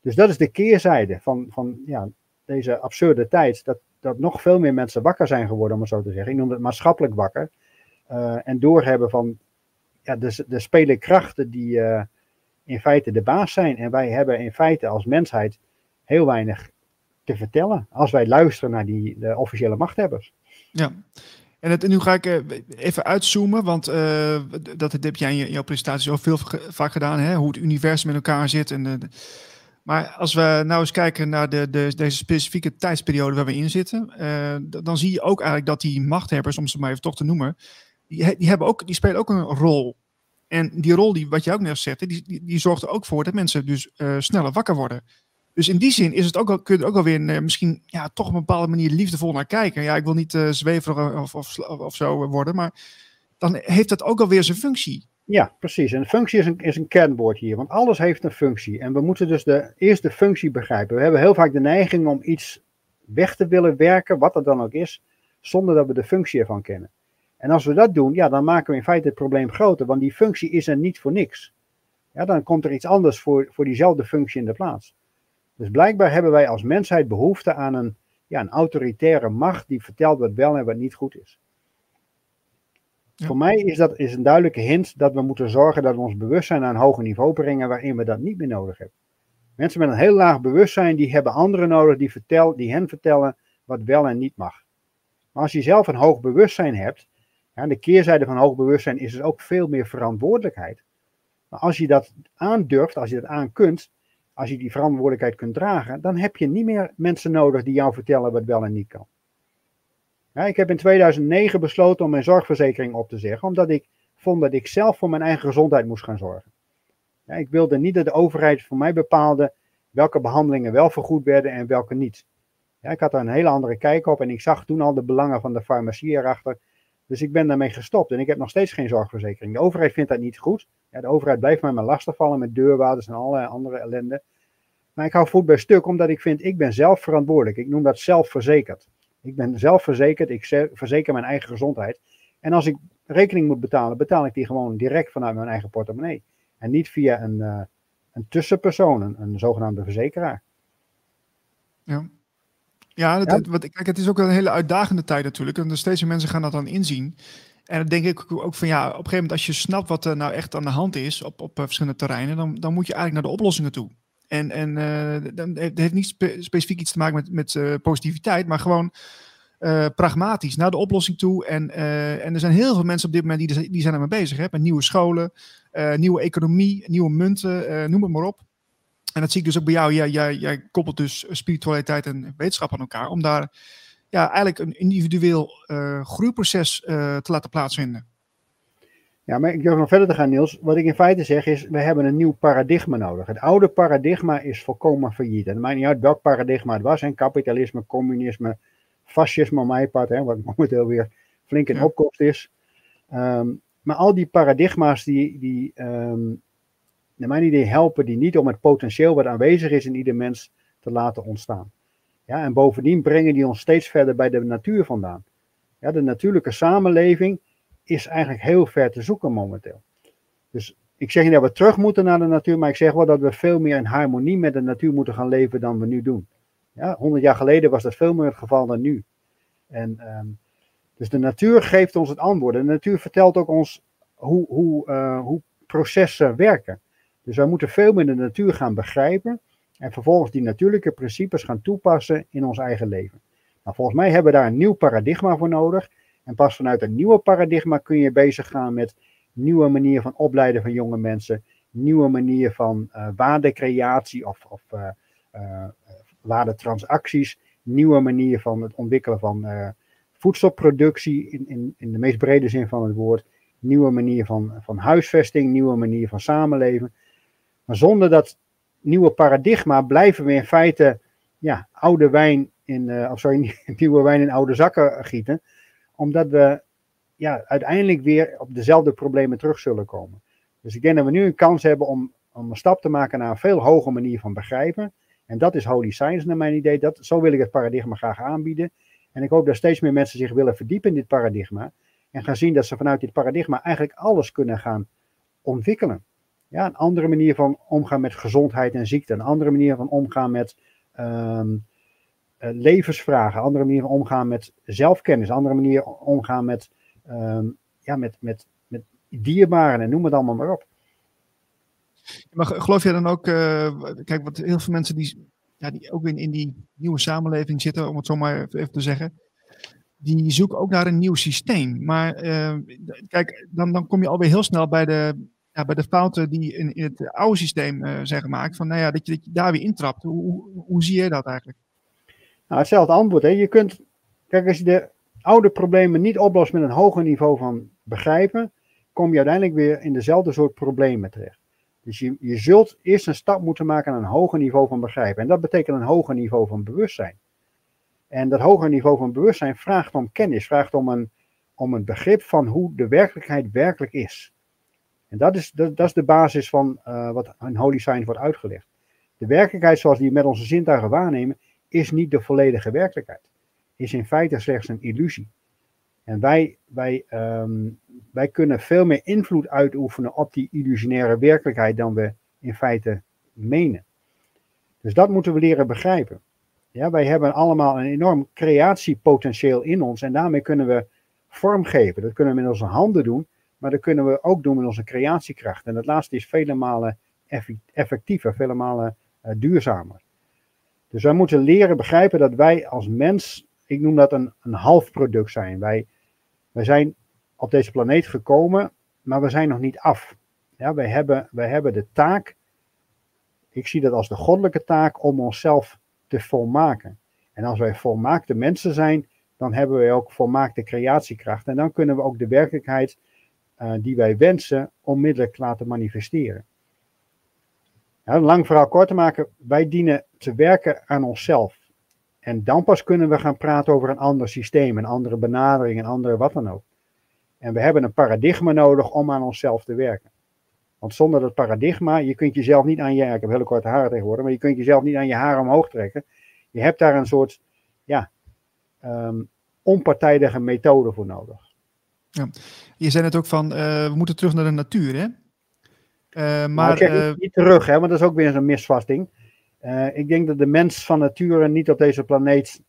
Dus dat is de keerzijde van, van ja, deze absurde tijd, dat, dat nog veel meer mensen wakker zijn geworden, om het zo te zeggen. Ik noem het maatschappelijk wakker. Uh, en doorhebben van, ja, de, de spelen krachten die uh, in feite de baas zijn. En wij hebben in feite als mensheid heel weinig te vertellen, als wij luisteren naar die de officiële machthebbers. Ja. En het, nu ga ik uh, even uitzoomen, want uh, dat heb jij in jouw presentatie al veel vaak gedaan, hè? hoe het universum in elkaar zit. En de, maar als we nou eens kijken naar de, de, deze specifieke tijdsperiode waar we in zitten, dan zie je ook eigenlijk dat die machthebbers, om ze maar even toch te noemen, die, die, hebben ook, die spelen ook een rol. En die rol, die, wat je ook net zette, die, die, zorgt er ook voor dat mensen dus sneller wakker worden. Dus in die zin is het ook al, kun je er ook wel weer uh, misschien ja, toch op een bepaalde manier liefdevol naar kijken. Ja, ik wil niet uh, zweverig of, of, of zo worden, maar dan heeft dat ook alweer zijn functie. Ja, precies. En functie is een, is een kernwoord hier, want alles heeft een functie. En we moeten dus de, eerst de functie begrijpen. We hebben heel vaak de neiging om iets weg te willen werken, wat dat dan ook is, zonder dat we de functie ervan kennen. En als we dat doen, ja, dan maken we in feite het probleem groter, want die functie is er niet voor niks. Ja, dan komt er iets anders voor, voor diezelfde functie in de plaats. Dus blijkbaar hebben wij als mensheid behoefte aan een, ja, een autoritaire macht die vertelt wat wel en wat niet goed is. Voor mij is dat is een duidelijke hint dat we moeten zorgen dat we ons bewustzijn naar een hoger niveau brengen waarin we dat niet meer nodig hebben. Mensen met een heel laag bewustzijn, die hebben anderen nodig die, vertel, die hen vertellen wat wel en niet mag. Maar als je zelf een hoog bewustzijn hebt, ja, de keerzijde van hoog bewustzijn is dus ook veel meer verantwoordelijkheid. Maar als je dat aandurft, als je dat aan kunt, als je die verantwoordelijkheid kunt dragen, dan heb je niet meer mensen nodig die jou vertellen wat wel en niet kan. Ik heb in 2009 besloten om mijn zorgverzekering op te zeggen, omdat ik vond dat ik zelf voor mijn eigen gezondheid moest gaan zorgen. Ik wilde niet dat de overheid voor mij bepaalde welke behandelingen wel vergoed werden en welke niet. Ik had daar een hele andere kijk op en ik zag toen al de belangen van de farmacie erachter. Dus ik ben daarmee gestopt en ik heb nog steeds geen zorgverzekering. De overheid vindt dat niet goed. Ja, de overheid blijft mij maar lastigvallen met deurwaarders en allerlei andere ellende. Maar ik hou voet bij stuk omdat ik vind, ik ben zelf verantwoordelijk. Ik noem dat zelfverzekerd. Ik ben zelfverzekerd, ik verzeker mijn eigen gezondheid. En als ik rekening moet betalen, betaal ik die gewoon direct vanuit mijn eigen portemonnee. En niet via een, uh, een tussenpersoon, een, een, zogenaamde verzekeraar. Ja. Ja, dat, ja. Wat, kijk, het is ook een hele uitdagende tijd natuurlijk. En steeds meer mensen gaan dat dan inzien. En dan denk ik ook van ja, op een gegeven moment als je snapt wat er nou echt aan de hand is op, op verschillende terreinen, dan, dan moet je eigenlijk naar de oplossingen toe. En, en uh, heeft niet spe specifiek iets te maken met, met uh, positiviteit, maar gewoon pragmatisch naar de oplossing toe. En, en er zijn heel veel mensen op dit moment die, die zijn ermee bezig. Hè? Met nieuwe scholen, nieuwe economie, nieuwe munten, noem het maar op. En dat zie ik dus ook bij jou. Jij, jij, jij koppelt dus spiritualiteit en wetenschap aan elkaar. Om daar ja, eigenlijk een individueel groeiproces te laten plaatsvinden. Ja, maar ik durf nog verder te gaan, Niels. Wat ik in feite zeg is, we hebben een nieuw paradigma nodig. Het oude paradigma is volkomen failliet. En het maakt niet uit welk paradigma het was. Hè. Kapitalisme, communisme, fascisme op mijn part, hè, wat [laughs] momenteel weer flink in opkomst is. Um, maar al die paradigma's die, die um, naar mijn idee helpen die niet om het potentieel wat aanwezig is in ieder mens te laten ontstaan. Ja, en bovendien brengen die ons steeds verder bij de natuur vandaan. Ja, de natuurlijke samenleving is eigenlijk heel ver te zoeken momenteel. Dus ik zeg niet dat we terug moeten naar de natuur, maar ik zeg wel dat we veel meer in harmonie met de natuur moeten gaan leven dan we nu doen. Ja, 100 jaar geleden was dat veel meer het geval dan nu. En, um, dus de natuur geeft ons het antwoord. De natuur vertelt ook ons hoe, hoe, uh, hoe processen werken. Dus wij moeten veel meer de natuur gaan begrijpen en vervolgens die natuurlijke principes gaan toepassen in ons eigen leven. Nou, volgens mij hebben we daar een nieuw paradigma voor nodig. En pas vanuit een nieuwe paradigma kun je bezig gaan met nieuwe manieren van opleiden van jonge mensen, nieuwe manier van uh, waardecreatie of, of uh, uh, waardetransacties, nieuwe manier van het ontwikkelen van voedselproductie in, in, in de meest brede zin van het woord, nieuwe manier van, van huisvesting, nieuwe manier van samenleven. Maar zonder dat nieuwe paradigma blijven we in feite ja, oude wijn in, of sorry, [laughs] nieuwe wijn in oude zakken gieten omdat we ja, uiteindelijk weer op dezelfde problemen terug zullen komen. Dus ik denk dat we nu een kans hebben om, om een stap te maken naar een veel hogere manier van begrijpen. En dat is Holy Science naar mijn idee. Dat, zo wil ik het paradigma graag aanbieden. En ik hoop dat steeds meer mensen zich willen verdiepen in dit paradigma. En gaan zien dat ze vanuit dit paradigma eigenlijk alles kunnen gaan ontwikkelen. Ja, een andere manier van omgaan met gezondheid en ziekte. Een andere manier van omgaan met um, uh, levensvragen, andere manieren omgaan met zelfkennis, andere manieren omgaan met, um, ja, met, met, met dierbaren en noem het allemaal maar op. Maar geloof jij dan ook, uh, kijk, wat heel veel mensen die, ja, die ook in, in die nieuwe samenleving zitten, om het zo maar even te zeggen, die zoeken ook naar een nieuw systeem. Maar uh, kijk, dan, dan kom je alweer heel snel bij de, ja, bij de fouten die in, het oude systeem uh, zijn gemaakt. Van, nou ja, dat je, dat daar weer intrapt. Hoe, hoe, hoe zie je dat eigenlijk? Nou, hetzelfde antwoord. Hè. Je kunt, kijk, als je de oude problemen niet oplost met een hoger niveau van begrijpen, kom je uiteindelijk weer in dezelfde soort problemen terecht. Dus je, je zult eerst een stap moeten maken naar een hoger niveau van begrijpen. En dat betekent een hoger niveau van bewustzijn. En dat hoger niveau van bewustzijn vraagt om kennis, vraagt om een, om een begrip van hoe de werkelijkheid werkelijk is. Dat is, dat, dat is de basis van uh, wat in Holy Science wordt uitgelegd. De werkelijkheid zoals die we met onze zintuigen waarnemen, is niet de volledige werkelijkheid. Is in feite slechts een illusie. En wij, wij, um, wij kunnen veel meer invloed uitoefenen op die illusionaire werkelijkheid dan we in feite menen. Dus dat moeten we leren begrijpen. Ja, wij hebben allemaal een enorm creatiepotentieel in ons en daarmee kunnen we vormgeven. Dat kunnen we met onze handen doen, maar dat kunnen we ook doen met onze creatiekracht. En dat laatste is vele malen effectiever, vele malen uh, duurzamer. Dus wij moeten leren begrijpen dat wij als mens, ik noem dat een, een half product zijn. Wij, wij zijn op deze planeet gekomen, maar we zijn nog niet af. Ja, wij, hebben, wij hebben de taak, ik zie dat als de goddelijke taak, om onszelf te volmaken. En als wij volmaakte mensen zijn, dan hebben wij ook volmaakte creatiekracht. En dan kunnen we ook de werkelijkheid uh, die wij wensen onmiddellijk laten manifesteren. Ja, lang verhaal kort te maken, wij dienen te werken aan onszelf. En dan pas kunnen we gaan praten over een ander systeem, een andere benadering, een andere wat dan ook. En we hebben een paradigma nodig om aan onszelf te werken. Want zonder dat paradigma, je kunt jezelf niet aan je, ik heb hele korte haren tegenwoordig, maar je kunt jezelf niet aan je haren omhoog trekken. Je hebt daar een soort, ja, um, onpartijdige methode voor nodig. Ja. Je zei het ook van, uh, we moeten terug naar de natuur, hè? Uh, maar uh, niet, niet, terug, hè, want dat is ook weer een misvatting. Ik denk dat de mens van nature niet op deze planeet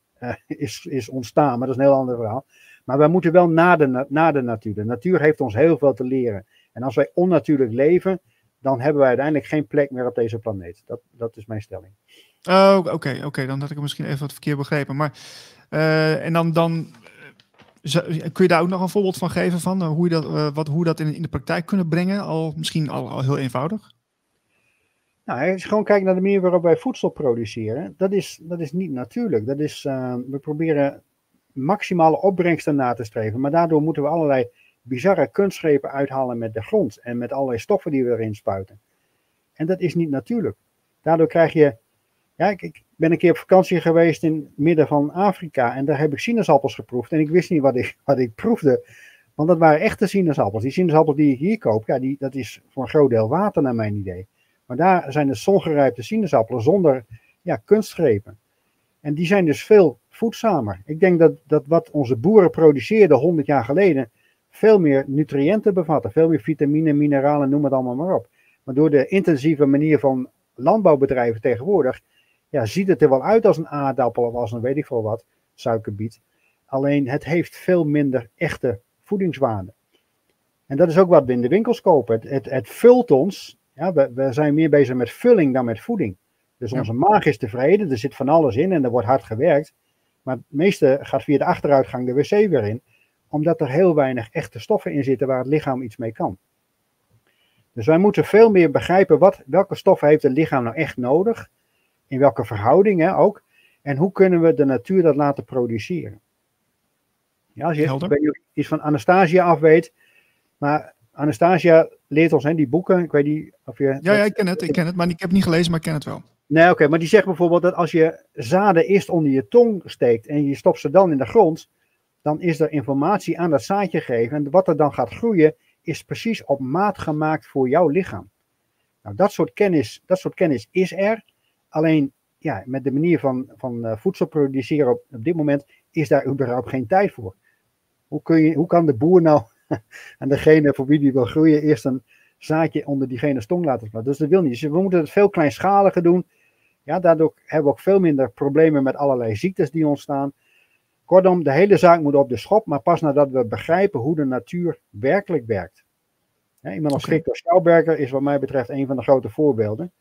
is, is ontstaan, maar dat is een heel ander verhaal. Maar wij moeten wel naar de, naar de natuur. De natuur heeft ons heel veel te leren. En als wij onnatuurlijk leven, dan hebben wij uiteindelijk geen plek meer op deze planeet. Dat, dat is mijn stelling. Oh, oké, oké. Dan had ik het misschien even wat verkeerd begrepen. Maar, uh, en dan, dan kun je daar ook nog een voorbeeld van geven van uh, hoe je dat, uh, wat, hoe dat in, in de praktijk kunnen brengen? Al misschien al, heel eenvoudig. Nou, als gewoon kijkt naar de manier waarop wij voedsel produceren, dat is, dat is niet natuurlijk. Dat is, we proberen maximale opbrengsten na te streven, maar daardoor moeten we allerlei bizarre kunstgrepen uithalen met de grond en met allerlei stoffen die we erin spuiten. En dat is niet natuurlijk. Daardoor krijg je. Ja, ik, ben een keer op vakantie geweest in het midden van Afrika en daar heb ik sinaasappels geproefd en ik wist niet wat ik, [laughs] wat ik proefde. Want dat waren echte sinaasappels. Die sinaasappels die ik hier koop, ja, die, dat is voor een groot deel water naar mijn idee. Maar daar zijn de zongerijpte sinaasappelen zonder ja, kunstgrepen. En die zijn dus veel voedzamer. Ik denk dat, dat wat onze boeren produceerden 100 jaar geleden, veel meer nutriënten bevatten, veel meer vitamine, mineralen, noem het allemaal maar op. Maar door de intensieve manier van landbouwbedrijven tegenwoordig, ja, ziet het er wel uit als een aardappel of als een weet ik veel wat, suikerbiet. Alleen het heeft veel minder echte voedingswaarde. En dat is ook wat we in de winkels kopen. Het, het, het vult ons. Ja, we, we, zijn meer bezig met vulling dan met voeding. Dus onze maag is tevreden, er zit van alles in en er wordt hard gewerkt. Maar het meeste gaat via de achteruitgang de wc weer in omdat er heel weinig echte stoffen in zitten waar het lichaam iets mee kan. Dus wij moeten veel meer begrijpen wat, welke stoffen heeft het lichaam nou echt nodig, in welke verhoudingen ook, en hoe kunnen we de natuur dat laten produceren. Ja, als je iets van Anastasia af weet, maar Anastasia leert ons, hè, die boeken, ik weet niet of je... Ja, ja, ik ken het, ik ken het, maar ik heb het niet gelezen, maar ik ken het wel. Nee, oké, maar die zegt bijvoorbeeld dat als je zaden eerst onder je tong steekt en je stopt ze dan in de grond, dan is er informatie aan dat zaadje gegeven. En wat er dan gaat groeien, is precies op maat gemaakt voor jouw lichaam. Nou, dat soort kennis, dat soort kennis is er. Alleen ja, met de manier van, van uh, voedsel produceren op, op dit moment is daar überhaupt geen tijd voor. Hoe, kun je, hoe kan de boer nou [laughs] aan degene voor wie die wil groeien eerst een zaadje onder diegene stong laten plaatsen? Dus dat wil niet. Dus we moeten het veel kleinschaliger doen. Ja, daardoor hebben we ook veel minder problemen met allerlei ziektes die ontstaan. Kortom, de hele zaak moet op de schop, maar pas nadat we begrijpen hoe de natuur werkelijk werkt. Iemand als okay. Victor Schauberger is wat mij betreft een van de grote voorbeelden.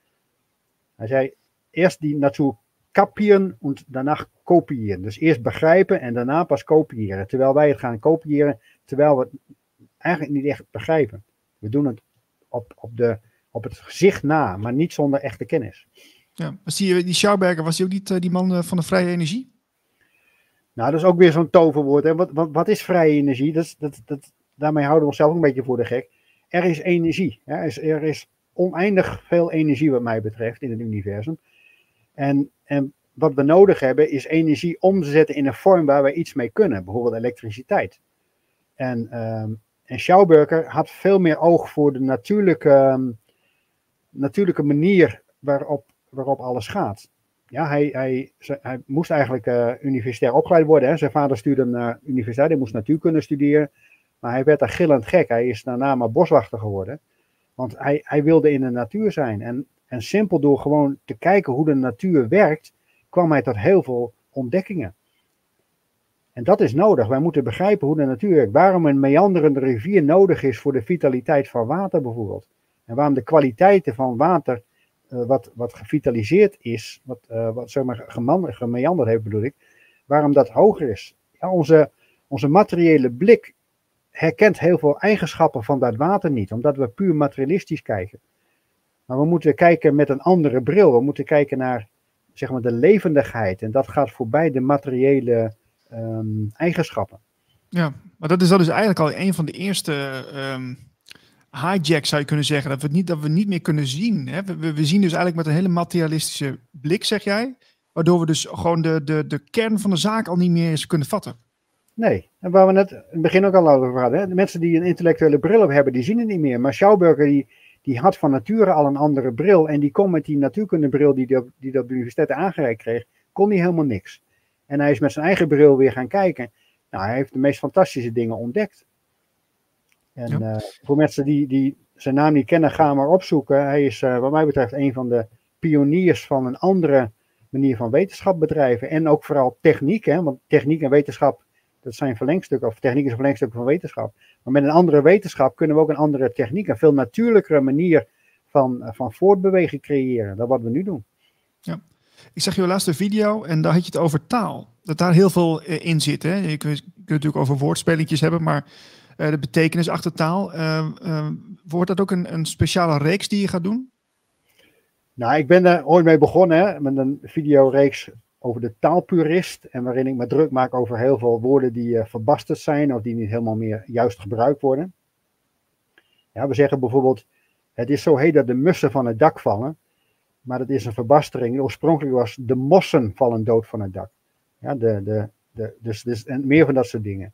Hij zei, eerst die natuur kapieren en daarna kopiëren. Dus eerst begrijpen en daarna pas kopiëren. Terwijl wij het gaan kopiëren, terwijl we het eigenlijk niet echt begrijpen. We doen het op, op, de, op het gezicht na, maar niet zonder echte kennis. Ja, was die, die Schauberger, was hij ook niet die man eh, van de vrije energie? Nou, dat is ook weer zo'n toverwoord. Hè? Wat, wat, wat is vrije energie? Dat, dat, dat, daarmee houden we onszelf een beetje voor de gek. Er is energie. Hè? Er, is, er is oneindig veel energie wat mij betreft in het universum. En, en wat we nodig hebben is energie om te zetten in een vorm waar we iets mee kunnen. Bijvoorbeeld elektriciteit. En, ehm, en Schauberger had veel meer oog voor de natuurlijke, ehm, natuurlijke manier waarop, waarop alles gaat. Ja, hij, hij, hij moest eigenlijk uh, universitair opgeleid worden. Hè. Zijn vader stuurde hem naar universiteit, hij moest natuurkunde studeren. Maar hij werd daar gillend gek. Hij is daarna maar boswachter geworden. Want hij, hij wilde in de natuur zijn. En, en simpel door gewoon te kijken hoe de natuur werkt, kwam hij tot heel veel ontdekkingen. En dat is nodig. Wij moeten begrijpen hoe de natuur werkt. Waarom een meanderende rivier nodig is voor de vitaliteit van water bijvoorbeeld. En waarom de kwaliteiten van water, uh, wat, wat gevitaliseerd is, wat, uh, wat zeg maar gemeanderd heeft bedoel ik, waarom dat hoger is. Onze, onze materiële blik herkent heel veel eigenschappen van dat water niet, omdat we puur materialistisch kijken. Maar we moeten kijken met een andere bril. We moeten kijken naar zeg maar, de levendigheid. En dat gaat voorbij de materiële um, eigenschappen. Ja, maar dat is, dat is eigenlijk al een van de eerste um, hijacks, zou je kunnen zeggen. Dat we, niet, dat we niet meer kunnen zien. Hè? We, we, zien dus eigenlijk met een hele materialistische blik, zeg jij. Waardoor we dus gewoon de, de, de kern van de zaak al niet meer eens kunnen vatten. Nee, en waar we net in het begin ook al over hadden. Hè? De mensen die een intellectuele bril op hebben, die zien het niet meer. Maar Schauberger, die, die had van nature al een andere bril. En die kon met die natuurkundebril die hij die op de universiteit aangereikt kreeg, kon hij helemaal niks. En hij is met zijn eigen bril weer gaan kijken. Nou, hij heeft de meest fantastische dingen ontdekt. En ja. uh, voor mensen die, die zijn naam niet kennen, ga maar opzoeken. Hij is uh, wat mij betreft een van de pioniers van een andere manier van wetenschap bedrijven. En ook vooral techniek, hè? want techniek en wetenschap, dat zijn verlengstukken, of techniek is een verlengstuk van wetenschap. Maar met een andere wetenschap kunnen we ook een andere techniek, een veel natuurlijkere manier van, uh, van voortbewegen creëren dan wat we nu doen. Ja. Ik zag je laatste video en daar had je het over taal. Dat daar heel veel in zit. Hè? Je kunt, je kunt natuurlijk over woordspelletjes hebben, maar uh, de betekenis achter taal. Uh, uh, wordt dat ook een, een speciale reeks die je gaat doen? Nou, ik ben er ooit mee begonnen hè, met een videoreeks over de taalpurist. En waarin ik me druk maak over heel veel woorden die verbasterd zijn of die niet helemaal meer juist gebruikt worden. Ja, we zeggen bijvoorbeeld, het is zo heet dat de mussen van het dak vallen. Maar dat is een verbastering. Oorspronkelijk was de mossen vallen dood van het dak. Ja, de, de, de, dus, dus en meer van dat soort dingen.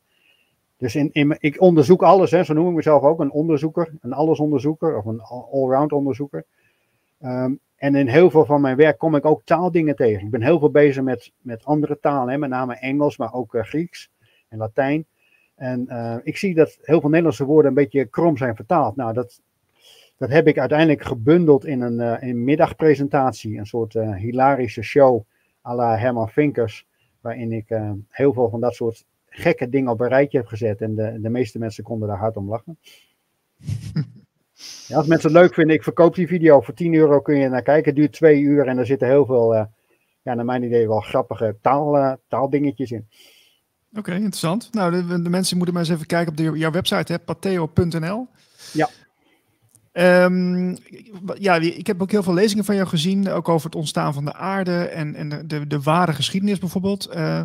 Dus in, ik onderzoek alles, hè, zo noem ik mezelf ook, een onderzoeker, een allesonderzoeker of een allround onderzoeker. Um, en in heel veel van mijn werk kom ik ook taaldingen tegen. Ik ben heel veel bezig met, met andere talen, hè, met name Engels, maar ook uh, Grieks en Latijn. En uh, ik zie dat heel veel Nederlandse woorden een beetje krom zijn vertaald. Nou, dat, dat heb ik uiteindelijk gebundeld in een, uh, een middagpresentatie, een soort hilarische show à la Herman Vinkers, waarin ik heel veel van dat soort gekke dingen op een rijtje heb gezet. En de, de meeste mensen konden daar hard om lachen. [laughs] Ja, als mensen het leuk vinden, ik verkoop die video. Voor 10 euro kun je naar kijken. Het duurt twee uur en er zitten heel veel, uh, ja, naar mijn idee wel grappige taal, uh, taaldingetjes in. Oké, okay, interessant. Nou, de, de, mensen moeten maar eens even kijken op de, jouw website, pateo.nl. Ja. Um, ja, ik heb ook heel veel lezingen van jou gezien, ook over het ontstaan van de aarde en, en de, de, de ware geschiedenis bijvoorbeeld. Uh,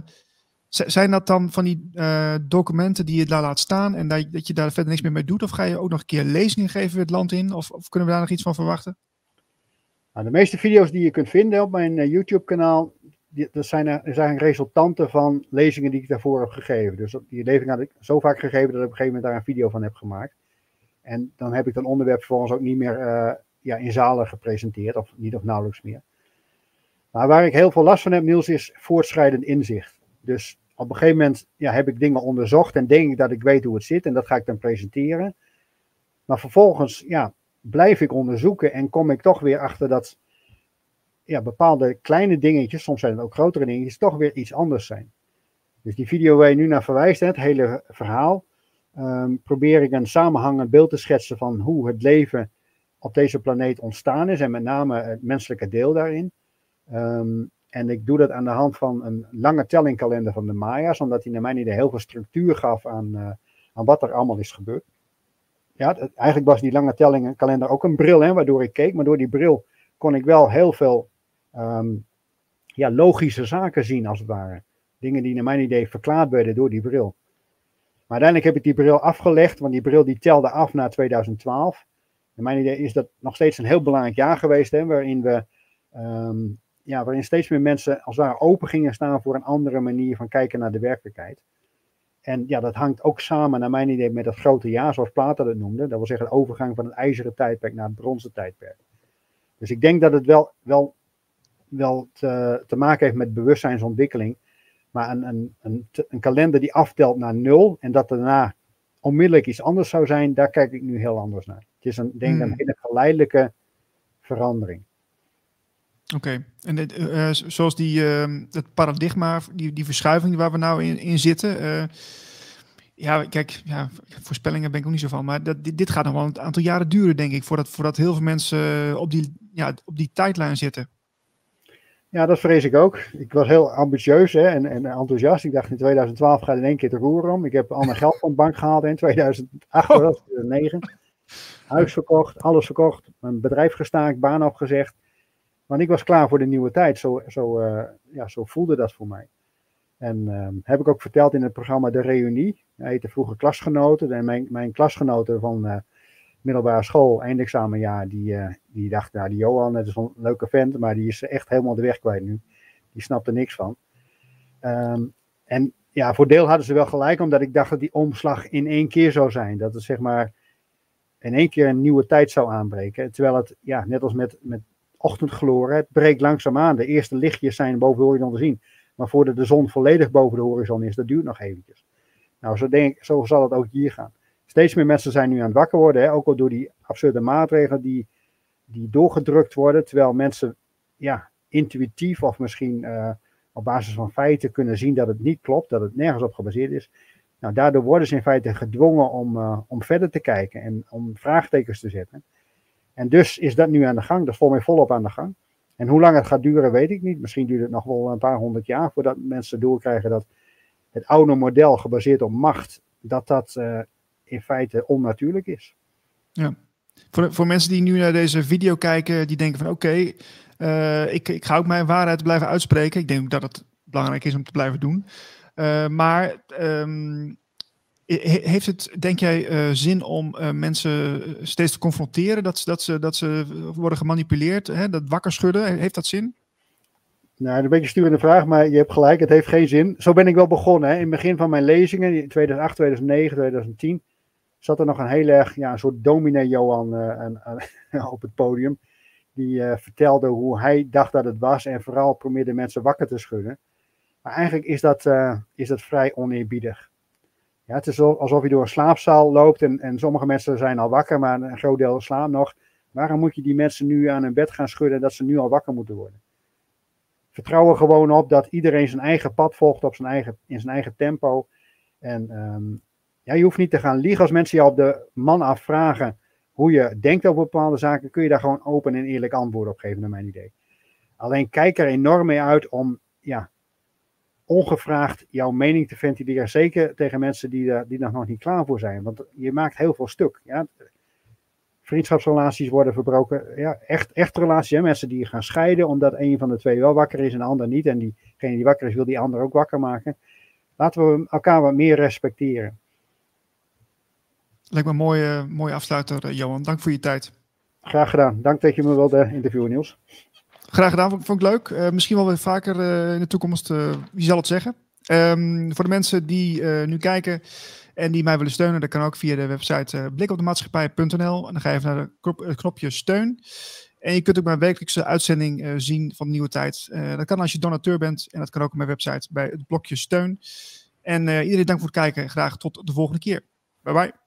zijn dat dan van die uh, documenten die je daar laat staan en dat, dat, je daar verder niks meer mee doet? Of ga je ook nog een keer lezingen geven het land in? Of, of kunnen we daar nog iets van verwachten? Nou, de meeste video's die je kunt vinden op mijn uh, YouTube-kanaal, dat zijn, er, zijn resultanten van lezingen die ik daarvoor heb gegeven. Dus die lezing had ik zo vaak gegeven dat ik op een gegeven moment daar een video van heb gemaakt. En dan heb ik dat onderwerp vervolgens ook niet meer ja, in zalen gepresenteerd, of niet of nauwelijks meer. Maar waar ik heel veel last van heb, Niels, is voortschrijdend inzicht. Dus op een gegeven moment ja, heb ik dingen onderzocht en denk ik dat ik weet hoe het zit en dat ga ik dan presenteren. Maar vervolgens ja, blijf ik onderzoeken en kom ik toch weer achter dat ja, bepaalde kleine dingetjes, soms zijn het ook grotere dingetjes, toch weer iets anders zijn. Dus die video waar je nu naar verwijst, het hele verhaal, um, probeer ik een samenhangend beeld te schetsen van hoe het leven op deze planeet ontstaan is en met name het menselijke deel daarin. Um, en ik doe dat aan de hand van een lange tellingkalender van de Maya's, omdat hij naar mijn idee heel veel structuur gaf aan, uh, aan wat er allemaal is gebeurd. Ja, eigenlijk was die lange tellingkalender ook een bril, hè, waardoor ik keek, maar door die bril kon ik wel heel veel um, ja, logische zaken zien, als het ware. Dingen die naar mijn idee verklaard werden door die bril. Maar uiteindelijk heb ik die bril afgelegd, want die bril die telde af naar 2012. Naar mijn idee is dat nog steeds een heel belangrijk jaar geweest, hè, waarin we um, ja, waarin steeds meer mensen als het ware open gingen staan voor een andere manier van kijken naar de werkelijkheid. En ja, dat hangt ook samen, naar mijn idee, met dat grote jaar, zoals Plato het noemde. Dat wil zeggen de overgang van het ijzeren tijdperk naar het bronzen tijdperk. Dus ik denk dat het wel, wel, wel te, te maken heeft met bewustzijnsontwikkeling. Maar een, een, een, een kalender die aftelt naar nul en dat daarna onmiddellijk iets anders zou zijn, daar kijk ik nu heel anders naar. Het is een, denk ik, een Hmm. hele geleidelijke verandering. Oké, en dit, eh, eh, zoals die, eh, het paradigma, die, die verschuiving waar we nou in, in zitten. eh, ja, kijk, ja, voorspellingen ben ik ook niet zo van. Maar dat, dit, dit gaat nog wel een aantal jaren duren, denk ik. Voordat, voordat heel veel mensen op die, ja, op die tijdlijn zitten. Ja, dat vrees ik ook. Ik was heel ambitieus hè, en, en enthousiast. Ik dacht in 2012 gaat in één keer de roer om. Ik heb al mijn geld van de bank gehaald in 2008, Oh. was het, 2009. Huis verkocht, alles verkocht. Mijn bedrijf gestaakt, baan opgezegd. Want ik was klaar voor de nieuwe tijd. Zo, zo, eh, ja, zo voelde dat voor mij. En ehm, heb ik ook verteld in het programma De Reunie. Hij heette vroeger Klasgenoten. En mijn, mijn klasgenoten van eh, middelbare school, eindexamenjaar, die, eh, die dacht, nou die Johan, dat is een leuke vent, maar die is echt helemaal de weg kwijt nu. Die snapt er niks van. Ehm, en ja, voor deel hadden ze wel gelijk, omdat ik dacht dat die omslag in één keer zou zijn. Dat het zeg maar in één keer een nieuwe tijd zou aanbreken. Terwijl het, ja, net als met, met het breekt langzaam aan. De eerste lichtjes zijn boven de horizon te zien. Maar voordat de zon volledig boven de horizon is, dat duurt nog eventjes. Nou, zo, denk, zo zal het ook hier gaan. Steeds meer mensen zijn nu aan het wakker worden, hè, ook al door die absurde maatregelen die, die doorgedrukt worden. Terwijl mensen ja, intuïtief of misschien eh, op basis van feiten kunnen zien dat het niet klopt, dat het nergens op gebaseerd is. Nou, daardoor worden ze in feite gedwongen om, eh, om verder te kijken en om vraagtekens te zetten. En dus is dat nu aan de gang, dat is mij volop aan de gang. En hoe lang het gaat duren, weet ik niet. Misschien duurt het nog wel een paar honderd jaar voordat mensen doorkrijgen dat het oude model gebaseerd op macht, dat dat eh, in feite onnatuurlijk is. Voor, voor mensen die nu naar deze video kijken, die denken van oké, eh, ik, ik ga ook mijn waarheid blijven uitspreken. Ik denk dat het belangrijk is om te blijven doen. Eh, maar ehm, heeft het, denk jij, eh, zin om eh, mensen steeds te confronteren? Dat, ze- dat, ze, dat ze worden gemanipuleerd, hè? dat wakker schudden? Heeft dat zin? Nou, een beetje sturende vraag, maar je hebt gelijk, het heeft geen zin. Zo ben ik wel begonnen. Hè. In het begin van mijn lezingen, in 2008, 2009, 2010, zat er nog een heel erg, ja, een soort dominee Johan eh, [laughs] op het podium. Die eh, vertelde hoe hij dacht dat het was en vooral probeerde mensen wakker te schudden. Maar eigenlijk is dat, eh, is dat vrij oneerbiedig. Ja, het is alsof je door een slaapzaal loopt en, en sommige mensen zijn al wakker, maar een groot deel slaapt nog. Waarom moet je die mensen nu aan hun bed gaan schudden dat ze nu al wakker moeten worden? Vertrouw er gewoon op dat iedereen zijn eigen pad volgt op zijn eigen, in zijn eigen tempo. En ehm, ja, je hoeft niet te gaan liegen als mensen jou op de man afvragen hoe je denkt over bepaalde zaken, kun je daar gewoon open en eerlijk antwoord op geven, naar mijn idee. Alleen kijk er enorm mee uit om ja, ongevraagd jouw mening te ventileren. Zeker tegen mensen die er, die er nog niet klaar voor zijn. Want je maakt heel veel stuk. Ja. Vriendschapsrelaties worden verbroken. Ja, echt, echt relaties. Hè. Mensen die gaan scheiden omdat een van de twee wel wakker is en de ander niet. En diegene die wakker is wil die ander ook wakker maken. Laten we elkaar wat meer respecteren. Lijkt me een mooie, mooie afsluiter, eh, Johan. Dank voor je tijd. Graag gedaan. Dank dat je me wilde interviewen, Niels. Graag gedaan, vond, ik leuk. Eh, misschien wel weer vaker eh, in de toekomst. eh, wie zal het zeggen? Ehm, voor de mensen die nu kijken en die mij willen steunen, dat kan ook via de website blikopdemaatschappij.nl. En dan ga je even naar de het knopje steun. En je kunt ook mijn wekelijkse uitzending zien van Nieuwe Tijd. Dat kan als je donateur bent en dat kan ook op mijn website bij het blokje steun. En iedereen dank voor het kijken. Graag tot de volgende keer. Bye bye.